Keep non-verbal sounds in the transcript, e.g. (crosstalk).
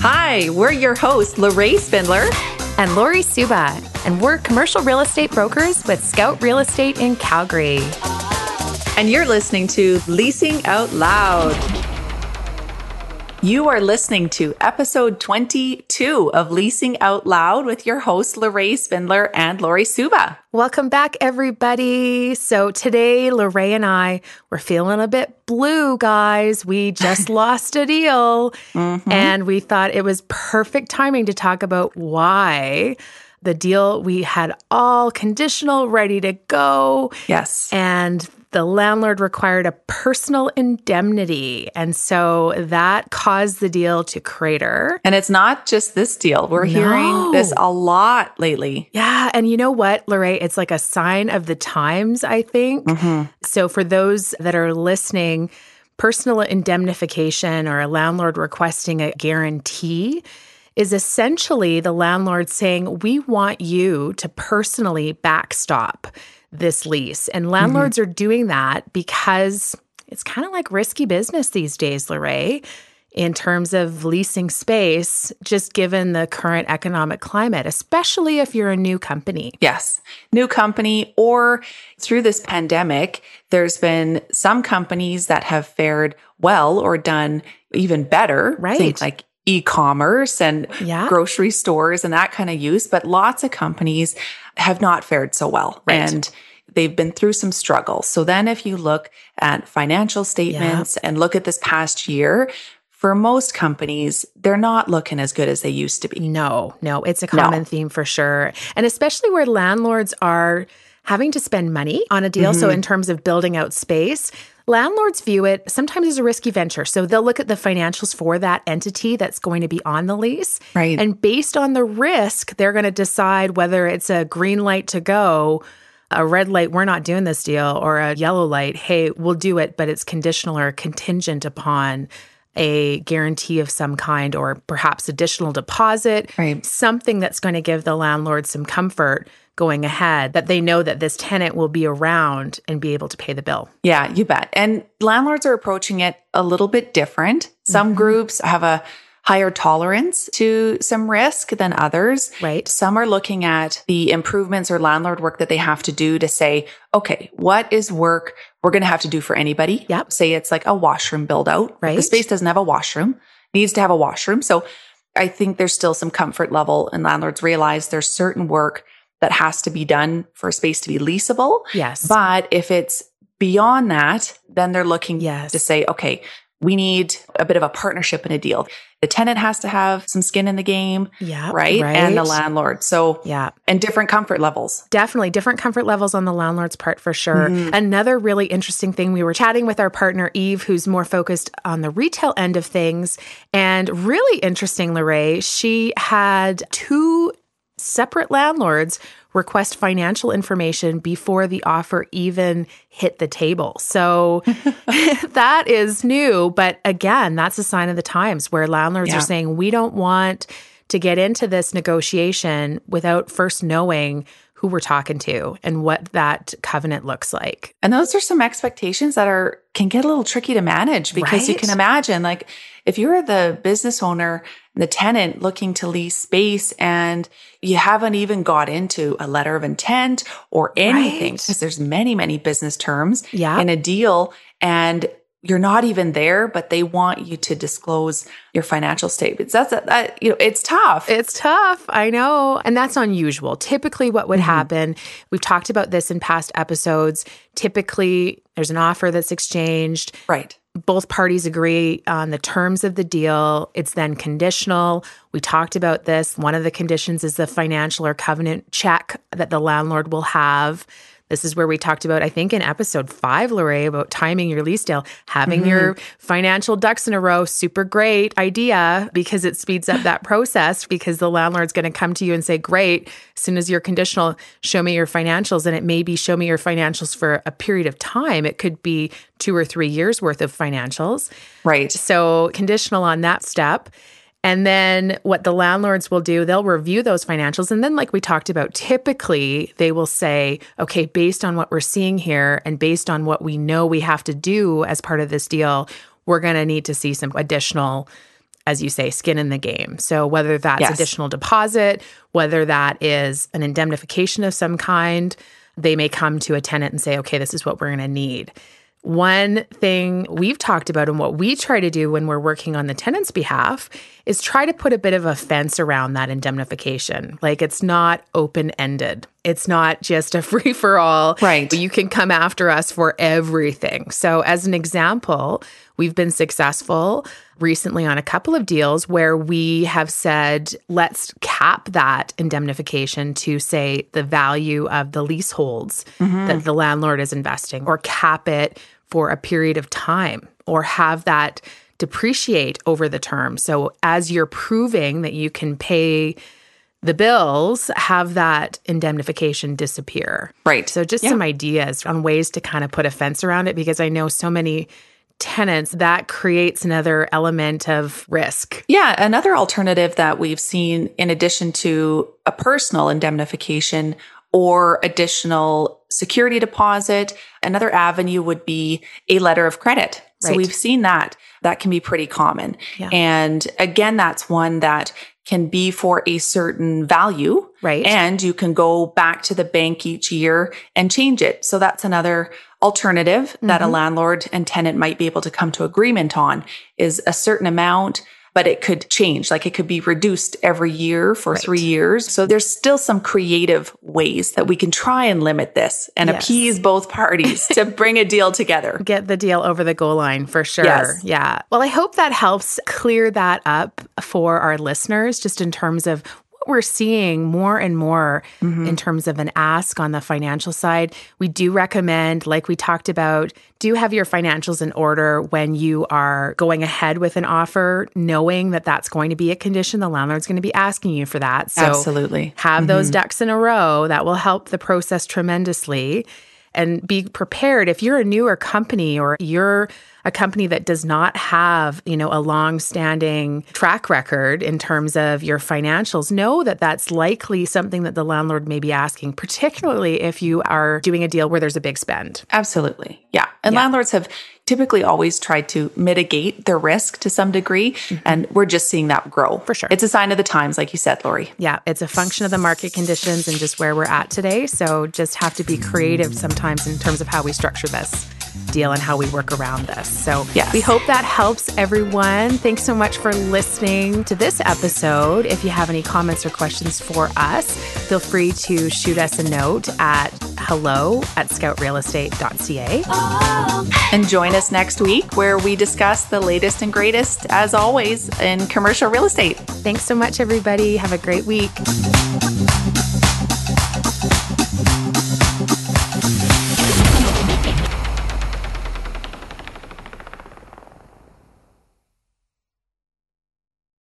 Hi, we're your hosts, Lorraine Spindler and Lori Suba, and we're commercial real estate brokers with Scout Real Estate in Calgary. And you're listening to Leasing Out Loud. You are listening to episode 22 of Leasing Out Loud with your hosts, Lorraine Spindler and Lori Suba. Welcome back, everybody. So today, Lorraine and I were feeling a bit blue, guys. We just (laughs) lost a deal, mm-hmm. and we thought it was perfect timing to talk about why the deal we had all conditional ready to go. Yes. And the landlord required a personal indemnity. And so that caused the deal to crater. And it's not just this deal. We're no. hearing this a lot lately. Yeah. And you know what, Lorraine? It's like a sign of the times, I think. Mm-hmm. So for those that are listening, personal indemnification or a landlord requesting a guarantee is essentially the landlord saying, We want you to personally backstop this lease. And landlords mm-hmm. are doing that because it's kind of like risky business these days, Lorraine, in terms of leasing space, just given the current economic climate, especially if you're a new company. Yes, new company, or through this pandemic, there's been some companies that have fared well or done even better. Right. Think like e-commerce and yeah. grocery stores and that kind of use, but lots of companies have not fared so well. Right. And they've been through some struggles. So then if you look at financial statements yeah. and look at this past year, for most companies, they're not looking as good as they used to be. No, no, it's a common no. theme for sure. And especially where landlords are having to spend money on a deal. Mm-hmm. So, in terms of building out space, landlords view it sometimes as a risky venture. So, they'll look at the financials for that entity that's going to be on the lease. Right. And based on the risk, they're going to decide whether it's a green light to go a red light, we're not doing this deal, or a yellow light, hey, we'll do it, but it's conditional or contingent upon a guarantee of some kind or perhaps additional deposit, right. something that's going to give the landlord some comfort going ahead that they know that this tenant will be around and be able to pay the bill. Yeah, you bet. And landlords are approaching it a little bit different. Some mm-hmm. groups have a higher tolerance to some risk than others. Right. Some are looking at the improvements or landlord work that they have to do to say, okay, what is work we're going to have to do for anybody? Yep. Say it's like a washroom build out. Right. The space doesn't have a washroom, needs to have a washroom. So I think there's still some comfort level and landlords realize there's certain work that has to be done for a space to be leasable. Yes. But if it's beyond that, then they're looking yes. to say, okay, we need a bit of a partnership and a deal. The tenant has to have some skin in the game. Yeah. Right? right. And the landlord. So, yeah. And different comfort levels. Definitely different comfort levels on the landlord's part for sure. Mm-hmm. Another really interesting thing we were chatting with our partner, Eve, who's more focused on the retail end of things. And really interesting, Lorraine, she had two separate landlords request financial information before the offer even hit the table. So (laughs) (laughs) that is new. But again, that's a sign of the times where landlords yeah. are saying, we don't want to get into this negotiation without first knowing who we're talking to and what that covenant looks like. And those are some expectations that are can get a little tricky to manage because right? you can imagine like if you're the business owner the tenant looking to lease space and you haven't even got into a letter of intent or anything because right. there's many many business terms yeah. in a deal and you're not even there, but they want you to disclose your financial statements. That's a, that, you know, it's tough. It's tough. I know. And that's unusual. Typically, what would mm-hmm. happen, we've talked about this in past episodes. Typically, there's an offer that's exchanged. Right. Both parties agree on the terms of the deal. It's then conditional. We talked about this. One of the conditions is the financial or covenant check that the landlord will have. This is where we talked about, I think, in episode five, Lorraine, about timing your lease deal, having mm-hmm. your financial ducks in a row. Super great idea because it speeds up that process because the landlord's going to come to you and say, Great, as soon as you're conditional, show me your financials. And it may be show me your financials for a period of time. It could be two or three years worth of financials. Right. So conditional on that step. And then what the landlords will do, they'll review those financials. And then, like we talked about, typically they will say, okay, based on what we're seeing here and based on what we know we have to do as part of this deal, we're going to need to see some additional as you say, skin in the game. So, whether that's yes. additional deposit, whether that is an indemnification of some kind, they may come to a tenant and say, okay, this is what we're going to need. One thing we've talked about and what we try to do when we're working on the tenant's behalf is try to put a bit of a fence around that indemnification. Like it's not open ended. It's not just a (laughs) free for all. Right. You can come after us for everything. So, as an example, we've been successful recently on a couple of deals where we have said, let's cap that indemnification to, say, the value of the leaseholds mm-hmm. that the landlord is investing, or cap it for a period of time, or have that depreciate over the term. So as you're proving that you can pay the bills, have that indemnification disappear. Right. So just yeah. some ideas on ways to kind of put a fence around it because I know so many tenants, that creates another element of risk. Yeah. Another alternative that we've seen, in addition to a personal indemnification or additional security deposit, another avenue would be a letter of credit. So right. we've seen that. That can be pretty common. Yeah. And again, that's one that can be for a certain value. Right. And you can go back to the bank each year and change it. So that's another alternative mm-hmm. that a mm-hmm. landlord and tenant might be able to come to agreement on is a certain amount but it could change. Like it could be reduced every year for right. three years. So there's still some creative ways that we can try and limit this and yes. appease both parties to (laughs) bring a deal together. Get the deal over the goal line for sure. Yes. Yeah. Well, I hope that helps clear that up for our listeners, just in terms of we're seeing more and more mm-hmm. in terms of an ask on the financial side. We do recommend, like we talked about, do have your financials in order when you are going ahead with an offer, knowing that that's going to be a condition. The landlord's going to be asking you for that. So Absolutely. have mm-hmm. those ducks in a row. That will help the process tremendously. And be prepared if you're a newer company or you're a company that does not have, you know, a long-standing track record in terms of your financials, know that that's likely something that the landlord may be asking, particularly if you are doing a deal where there's a big spend. Absolutely. Yeah. And yeah. landlords have typically always tried to mitigate the risk to some degree. Mm-hmm. And we're just seeing that grow. For sure. It's a sign of the times, like you said, Lori. Yeah. It's a function of the market conditions and just where we're at today. So just have to be creative sometimes in terms of how we structure this deal and how we work around this. So yes. we hope that helps everyone. Thanks so much for listening to this episode. If you have any comments or questions for us, feel free to shoot us a note at hello at scoutrealestate.ca. And join us next week where we discuss the latest and greatest, as always, in commercial real estate. Thanks so much, everybody. Have a great week.